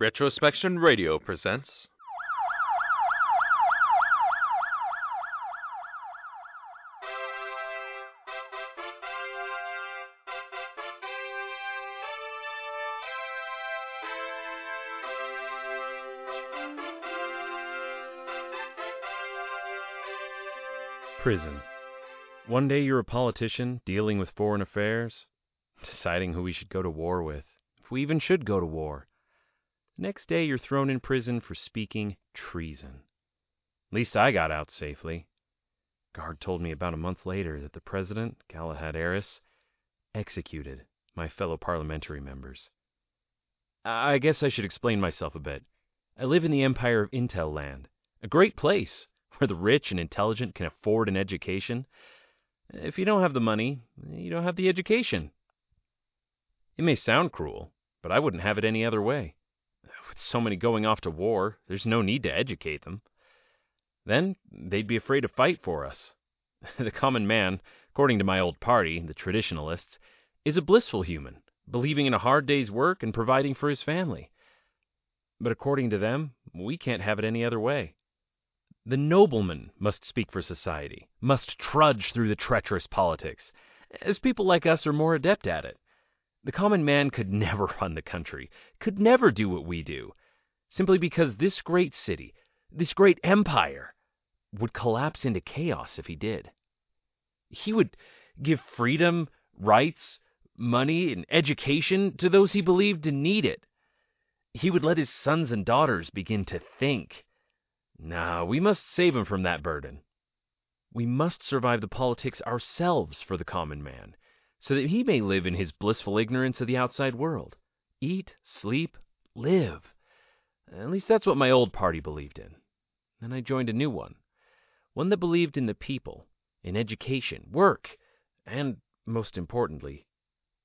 Retrospection Radio presents. Prison. One day you're a politician dealing with foreign affairs, deciding who we should go to war with, if we even should go to war. Next day you're thrown in prison for speaking treason. At least I got out safely. Guard told me about a month later that the president, Galahad Eris, executed my fellow parliamentary members. I guess I should explain myself a bit. I live in the empire of Intelland, a great place where the rich and intelligent can afford an education. If you don't have the money, you don't have the education. It may sound cruel, but I wouldn't have it any other way. With so many going off to war, there's no need to educate them. Then they'd be afraid to fight for us. The common man, according to my old party, the traditionalists, is a blissful human, believing in a hard day's work and providing for his family. But according to them, we can't have it any other way. The nobleman must speak for society, must trudge through the treacherous politics, as people like us are more adept at it. The common man could never run the country, could never do what we do, simply because this great city, this great empire, would collapse into chaos if he did. He would give freedom, rights, money, and education to those he believed to need it. He would let his sons and daughters begin to think. No, we must save him from that burden. We must survive the politics ourselves for the common man, so that he may live in his blissful ignorance of the outside world. Eat, sleep, live. At least that's what my old party believed in. Then I joined a new one, one that believed in the people, in education, work, and, most importantly,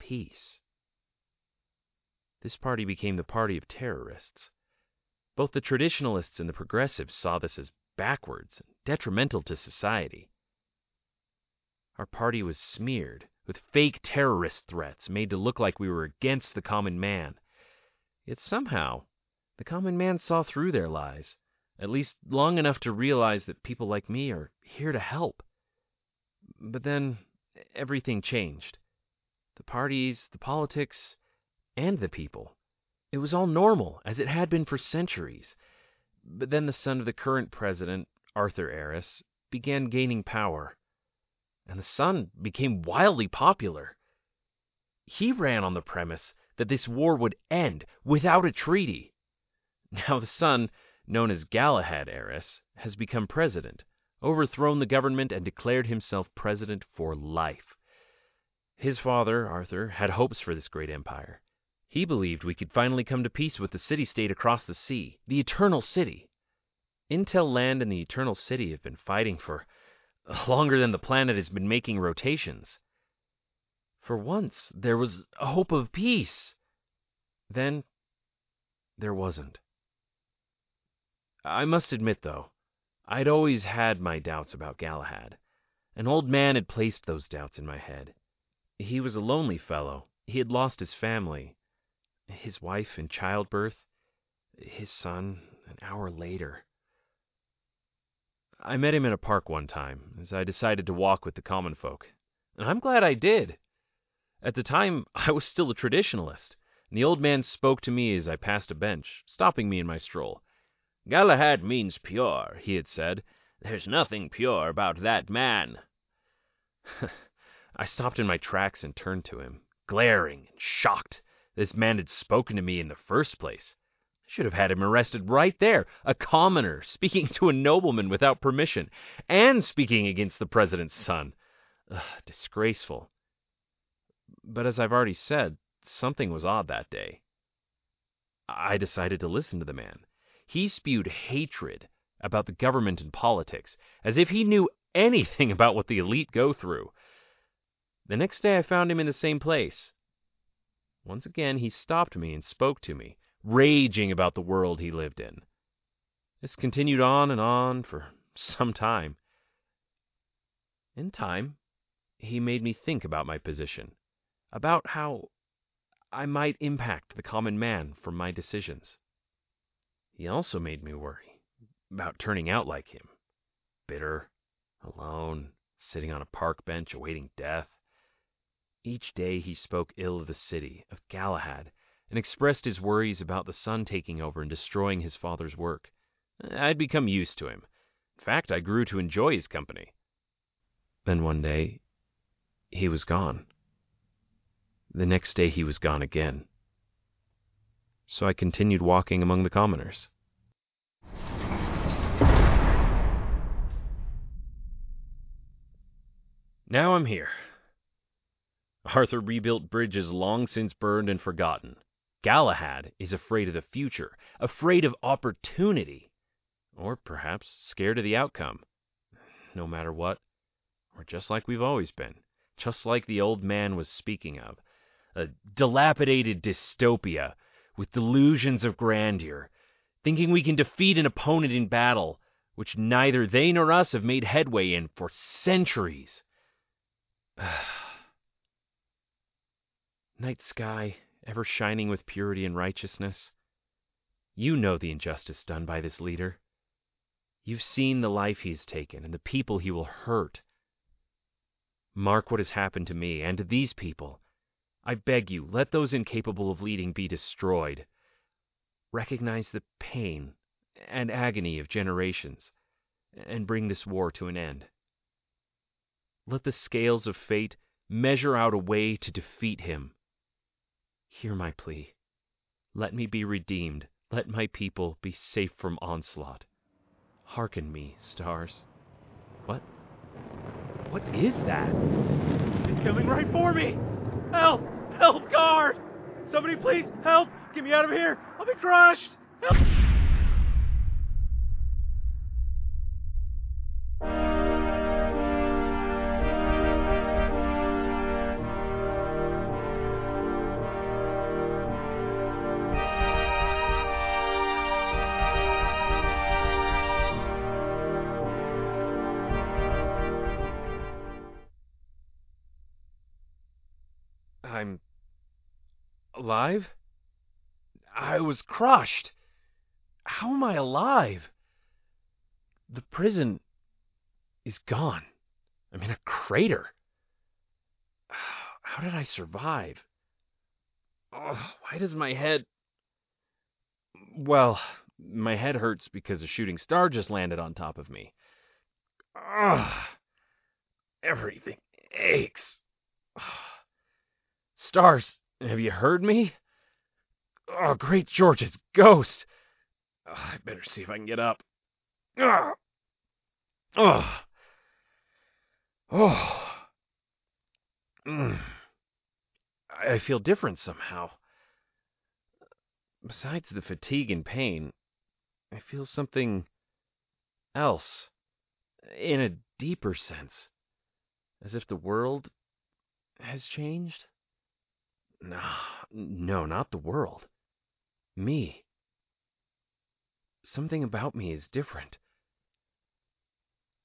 peace. This party became the party of terrorists. Both the traditionalists and the progressives saw this as backwards and detrimental to society. Our party was smeared with fake terrorist threats made to look like we were against the common man. Yet somehow, the common man saw through their lies, at least long enough to realize that people like me are here to help. But then everything changed. The parties, the politics, and the people. It was all normal, as it had been for centuries. But then the son of the current president, Arthur Eris, began gaining power, and the son became wildly popular. He ran on the premise that this war would end without a treaty. Now the son, known as Galahad Eris, has become president, overthrown the government, and declared himself president for life. His father, Arthur, had hopes for this great empire. He believed we could finally come to peace with the city state across the sea, the Eternal City. Intelland and the Eternal City have been fighting for longer than the planet has been making rotations. For once, there was a hope of peace. Then, there wasn't. I must admit, though, I'd always had my doubts about Galahad. An old man had placed those doubts in my head. He was a lonely fellow. He had lost his family, his wife in childbirth, his son an hour later. I met him in a park one time as I decided to walk with the common folk, and I'm glad I did. At the time, I was still a traditionalist, and the old man spoke to me as I passed a bench, stopping me in my stroll. Galahad means pure, he had said. There's nothing pure about that man. I stopped in my tracks and turned to him, glaring and shocked. This man had spoken to me in the first place. Should have had him arrested right there. A commoner speaking to a nobleman without permission, and speaking against the president's son. Ugh, disgraceful. But as I've already said, something was odd that day. I decided to listen to the man. He spewed hatred about the government and politics, as if he knew anything about what the elite go through. The next day I found him in the same place. Once again he stopped me and spoke to me, raging about the world he lived in. This continued on and on for some time. In time, he made me think about my position, about how I might impact the common man from my decisions. He also made me worry about turning out like him bitter, alone, sitting on a park bench awaiting death. Each day he spoke ill of the city, of Galahad, and expressed his worries about the son taking over and destroying his father's work. I'd become used to him. In fact, I grew to enjoy his company. Then one day, he was gone. The next day, he was gone again. So I continued walking among the commoners. Now I'm here. Arthur rebuilt bridges long since burned and forgotten. Galahad is afraid of the future, afraid of opportunity, or perhaps scared of the outcome. No matter what, we're just like we've always been, just like the old man was speaking of a dilapidated dystopia with delusions of grandeur, thinking we can defeat an opponent in battle which neither they nor us have made headway in for centuries. Night sky, ever shining with purity and righteousness. You know the injustice done by this leader. You've seen the life he's taken and the people he will hurt. Mark what has happened to me and to these people. I beg you, let those incapable of leading be destroyed. Recognize the pain and agony of generations and bring this war to an end. Let the scales of fate measure out a way to defeat him. Hear my plea. Let me be redeemed. Let my people be safe from onslaught. Hearken me, stars. What? What is that? It's coming right for me! Help! Help, guard! Somebody please help! Get me out of here! I'll be crushed! Help! Alive? I was crushed. How am I alive? The prison is gone. I'm in a crater. How did I survive? Why does my head. Well, my head hurts because a shooting star just landed on top of me. Ugh. Everything aches. Stars, have you heard me? Oh, great George, it's Ghost. Oh, I better see if I can get up. Oh. Oh. Oh. Mm. I feel different somehow. Besides the fatigue and pain, I feel something else, in a deeper sense, as if the world has changed. No, no, not the world. Me. Something about me is different.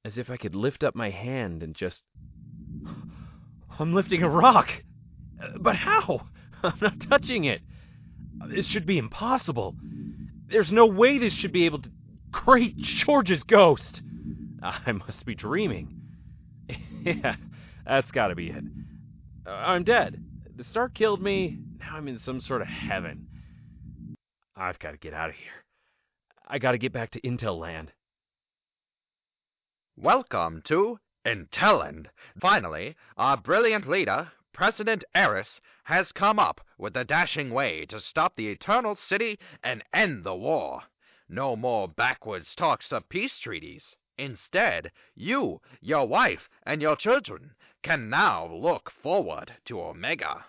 As if I could lift up my hand and just. I'm lifting a rock! Uh, but how? I'm not touching it. This should be impossible. There's no way this should be able to. Great George's ghost! I must be dreaming. yeah, that's gotta be it. Uh, I'm dead. The star killed me. Now I'm in some sort of heaven. I've got to get out of here. I got to get back to Intelland. Welcome to Intelland. Finally, our brilliant leader, President Eris, has come up with the dashing way to stop the Eternal City and end the war. No more backwards talks of peace treaties. Instead, you, your wife, and your children can now look forward to Omega,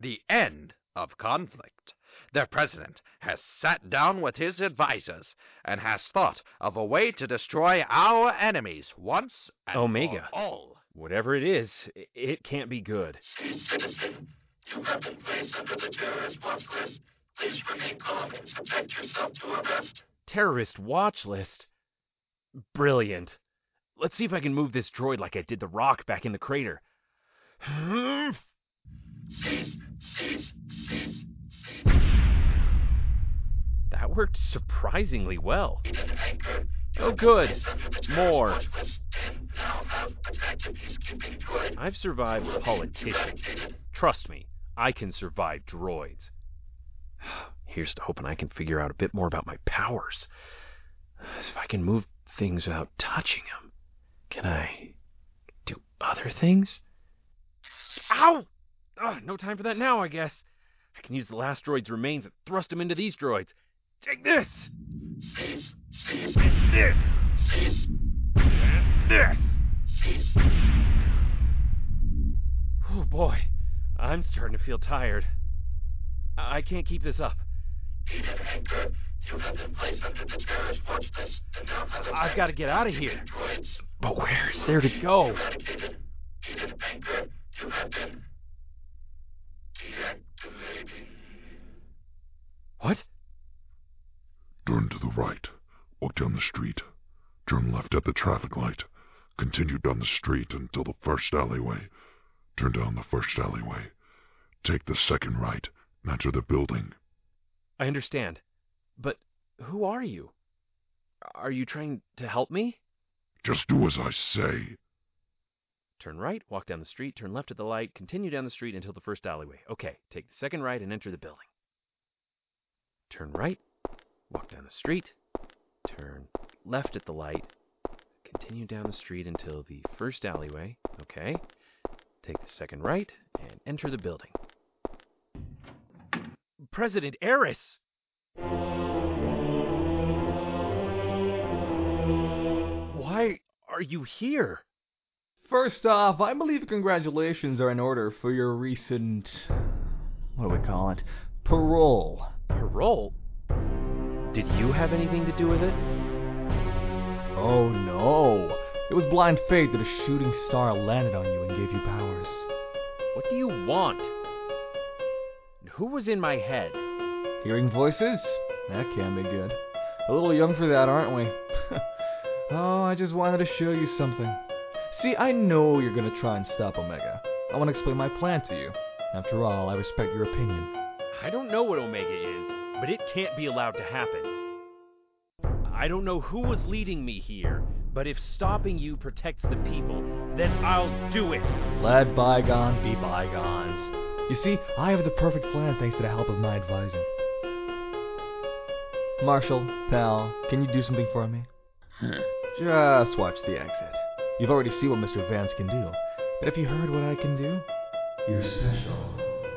the end of conflict. The President has sat down with his advisers and has thought of a way to destroy our enemies once and Omega. for all. Whatever it is, it can't be good. Citizen, you have been placed under the terrorist watch list. Please remain calm and subject yourself to arrest. Terrorist watch list. Brilliant. Let's see if I can move this droid like I did the rock back in the crater. Hmm, That worked surprisingly well. Oh, good. More. I've survived politicians. Trust me, I can survive droids. Here's to hoping I can figure out a bit more about my powers. If I can move things without touching them, can I do other things? Ow! Ugh, no time for that now, I guess. I can use the last droid's remains and thrust them into these droids. Take this! Cease. Cease. And this! And this! Oh boy, I'm starting to feel tired. I I can't keep this up. He did anchor. You have been placed under the terrorist watch list and now have I've got to get out of here. But where is there to go? Eradicated. He did anchor. You have been deactivated. What? Turn to the right. Walk down the street. Turn left at the traffic light. Continue down the street until the first alleyway. Turn down the first alleyway. Take the second right and enter the building. I understand. But who are you? Are you trying to help me? Just do as I say. Turn right, walk down the street, turn left at the light, continue down the street until the first alleyway. Okay, take the second right and enter the building. Turn right, walk down the street, turn left at the light, continue down the street until the first alleyway. Okay, take the second right and enter the building. President Eris! Why are you here? First off, I believe congratulations are in order for your recent. What do we call it? Parole. Parole? Did you have anything to do with it? Oh no! It was blind fate that a shooting star landed on you and gave you powers. What do you want? Who was in my head? Hearing voices? That can be good. A little young for that, aren't we? oh, I just wanted to show you something. See, I know you're gonna try and stop Omega. I want to explain my plan to you. After all, I respect your opinion. I don't know what Omega is, but it can't be allowed to happen. I don't know who was leading me here, but if stopping you protects the people, then I'll do it. Let bygones be bygones. You see, I have the perfect plan thanks to the help of my advisor. Marshall, pal, can you do something for me? Just watch the exit. You've already seen what Mr. Vance can do, but have you heard what I can do? You're special,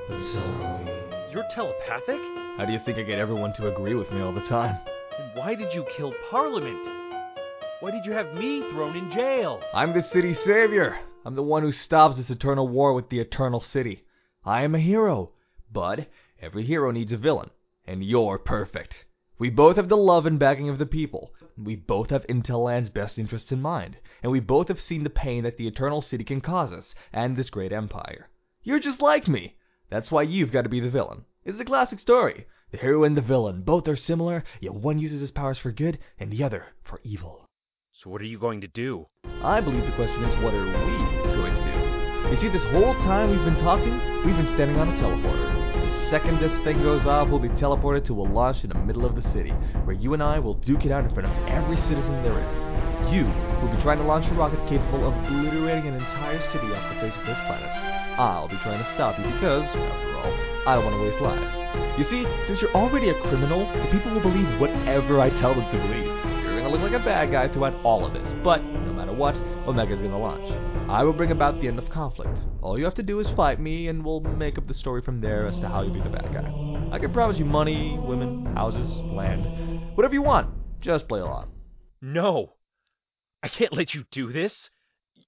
but so are we. You're telepathic? How do you think I get everyone to agree with me all the time? Then why did you kill Parliament? Why did you have me thrown in jail? I'm the city savior. I'm the one who stops this eternal war with the eternal city. I am a hero, but every hero needs a villain, and you're perfect. We both have the love and backing of the people. We both have Intelland's best interests in mind, and we both have seen the pain that the eternal city can cause us and this great empire. You're just like me. That's why you've got to be the villain. It's a classic story. The hero and the villain both are similar, yet one uses his powers for good and the other for evil. So what are you going to do? I believe the question is, what are we going to do? You see, this whole time we've been talking, we've been standing on a teleporter. Second this thing goes off, we'll be teleported to a launch in the middle of the city, where you and I will duke it out in front of every citizen there is. You will be trying to launch a rocket capable of obliterating an entire city off the face of this planet. I'll be trying to stop you because, after all, I don't want to waste lives. You see, since you're already a criminal, the people will believe whatever I tell them to believe. You're gonna look like a bad guy throughout all of this, but no matter what, Omega's gonna launch. I will bring about the end of conflict. All you have to do is fight me, and we'll make up the story from there as to how you'll be the bad guy. I can promise you money, women, houses, land, whatever you want. Just play along. No. I can't let you do this.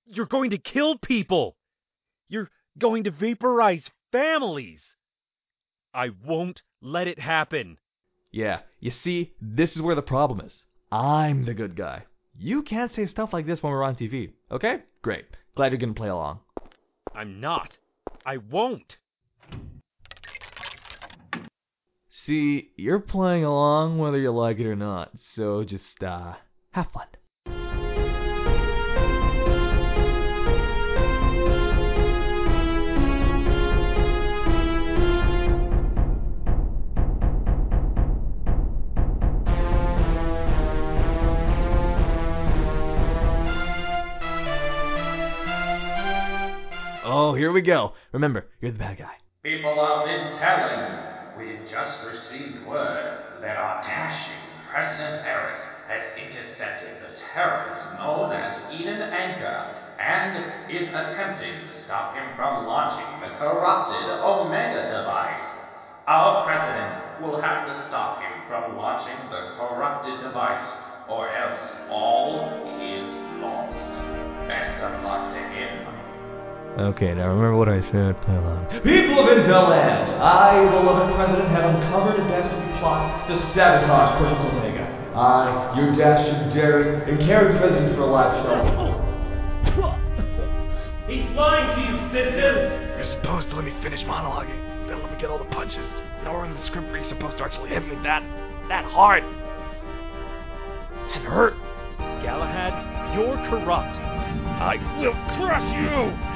You're going to kill people. You're going to vaporize families. I won't let it happen. Yeah, you see, this is where the problem is. I'm the good guy. You can't say stuff like this when we're on TV, okay? Great. Glad you're gonna play along. I'm not. I won't. See, you're playing along whether you like it or not, so just, uh, have fun. Go, here we go. Remember, you're the bad guy. People have of Intelland, we've just received word that our dashing President Eris has intercepted the terrorist known as Eden Anchor and is attempting to stop him from launching the corrupted Omega device. Our president will have to stop him from launching the corrupted device, or else all is lost. Best of luck to him. Okay, now remember what I said. Play along. People of Intelland, I, the beloved president, have uncovered a dastardly plot to sabotage Project Omega. I, your dashing, daring, and caring president for life shall. He's lying to you, citizens! You're supposed to let me finish monologuing. Then let me get all the punches. Nowhere in the script where you're supposed to actually hit me that that hard. And hurt. Galahad, you're corrupt. I will crush you!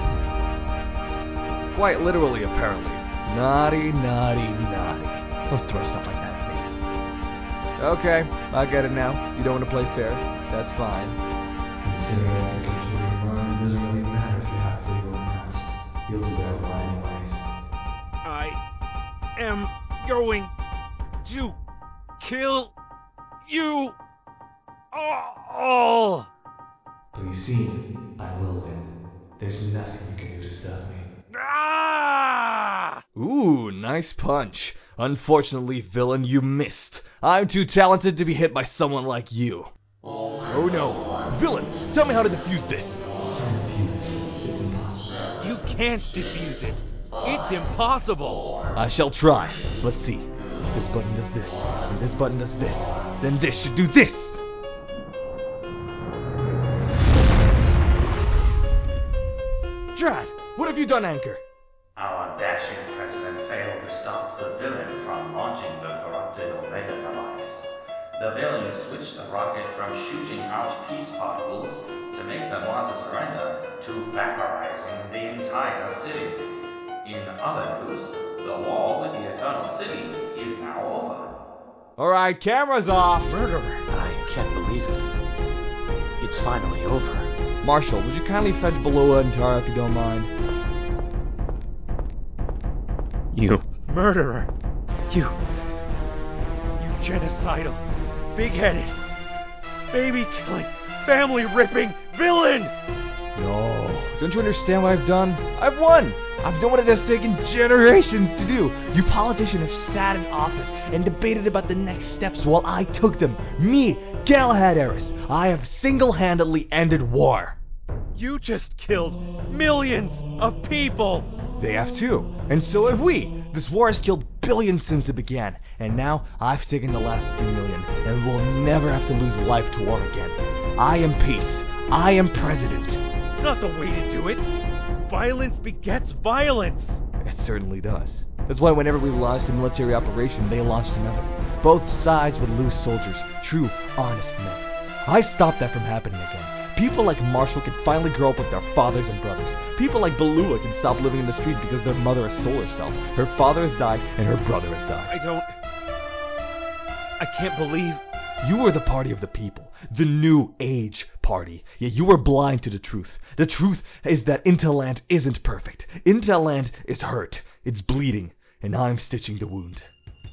Quite literally, apparently. Naughty, naughty, naughty. Don't throw stuff like that at me. Okay, I get it now. You don't want to play fair. That's fine. Considering I can kill you run, it doesn't really matter if you have free or not. You'll do that one anyways. I am going to kill you all. But you see, I will win. There's nothing you can do to stop me. Ah! Ooh, nice punch. Unfortunately, villain, you missed. I'm too talented to be hit by someone like you. Oh no. Villain, tell me how to defuse this. Can't defuse it. It's impossible. You can't defuse it. It's impossible. I shall try. Let's see. This button does this, and this button does this. Then this should do this. Drat, what have you done, Anchor? Our dashing president failed to stop the villain from launching the corrupted Omega device. The villain switched the rocket from shooting out peace particles to make them want to surrender to vaporizing the entire city. In other news, the war with the Eternal City is now over. Alright, cameras off. Murderer, I can't believe it. It's finally over. Marshall, would you kindly fetch Bellua and Tara if you don't mind? You. Murderer! You. You genocidal, big headed, baby killing, family ripping villain! No. Don't you understand what I've done? I've won! I've done what it has taken generations to do. You politicians have sat in office and debated about the next steps while I took them. Me, Galahad Eris. I have single-handedly ended war. You just killed millions of people! They have too. And so have we. This war has killed billions since it began. And now I've taken the last three million, and we'll never have to lose life to war again. I am peace. I am president. It's not the way to do it. Violence begets violence. It certainly does. That's why whenever we launched a military operation, they launched another. Both sides would lose soldiers, true, honest men. I stopped that from happening again. People like Marshall can finally grow up with their fathers and brothers. People like Bellua can stop living in the street because their mother has sold herself. Her father has died, and her brother has died. I don't. I can't believe. You were the party of the people, the new age party. Yet you were blind to the truth. The truth is that Intelland isn't perfect. Intelland is hurt. It's bleeding, and I'm stitching the wound.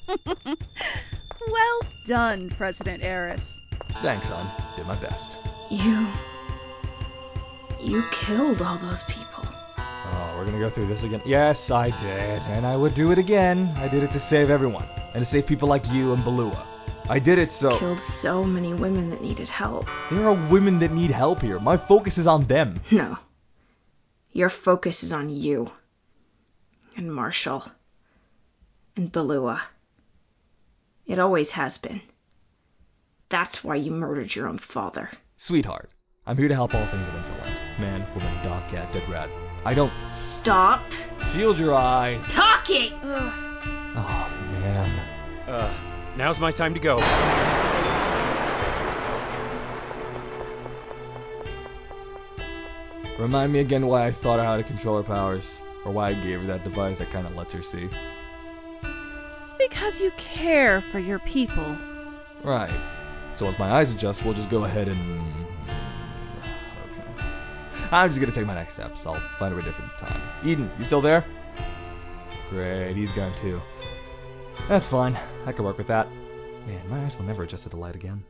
well done, President Eris. Thanks, son. Did my best. You. You killed all those people. Oh, we're gonna go through this again. Yes, I did, and I would do it again. I did it to save everyone, and to save people like you and Bellua. I did it so. Killed so many women that needed help. There are women that need help here. My focus is on them. No. Your focus is on you. And Marshall. And Bellua. It always has been. That's why you murdered your own father. Sweetheart, I'm here to help all things of Intelland. Man, woman, dog, cat, dead rat. I don't. Stop. Shield your eyes. Talking! Oh, man. Uh, now's my time to go. Remind me again why I thought of how to control her powers, or why I gave her that device that kind of lets her see. Because you care for your people. Right. So once my eyes adjust, we'll just go ahead and. I'm just gonna take my next steps. I'll find a way different time. Eden, you still there? Great, he's gone too. That's fine. I can work with that. Man, my eyes will never adjust to the light again.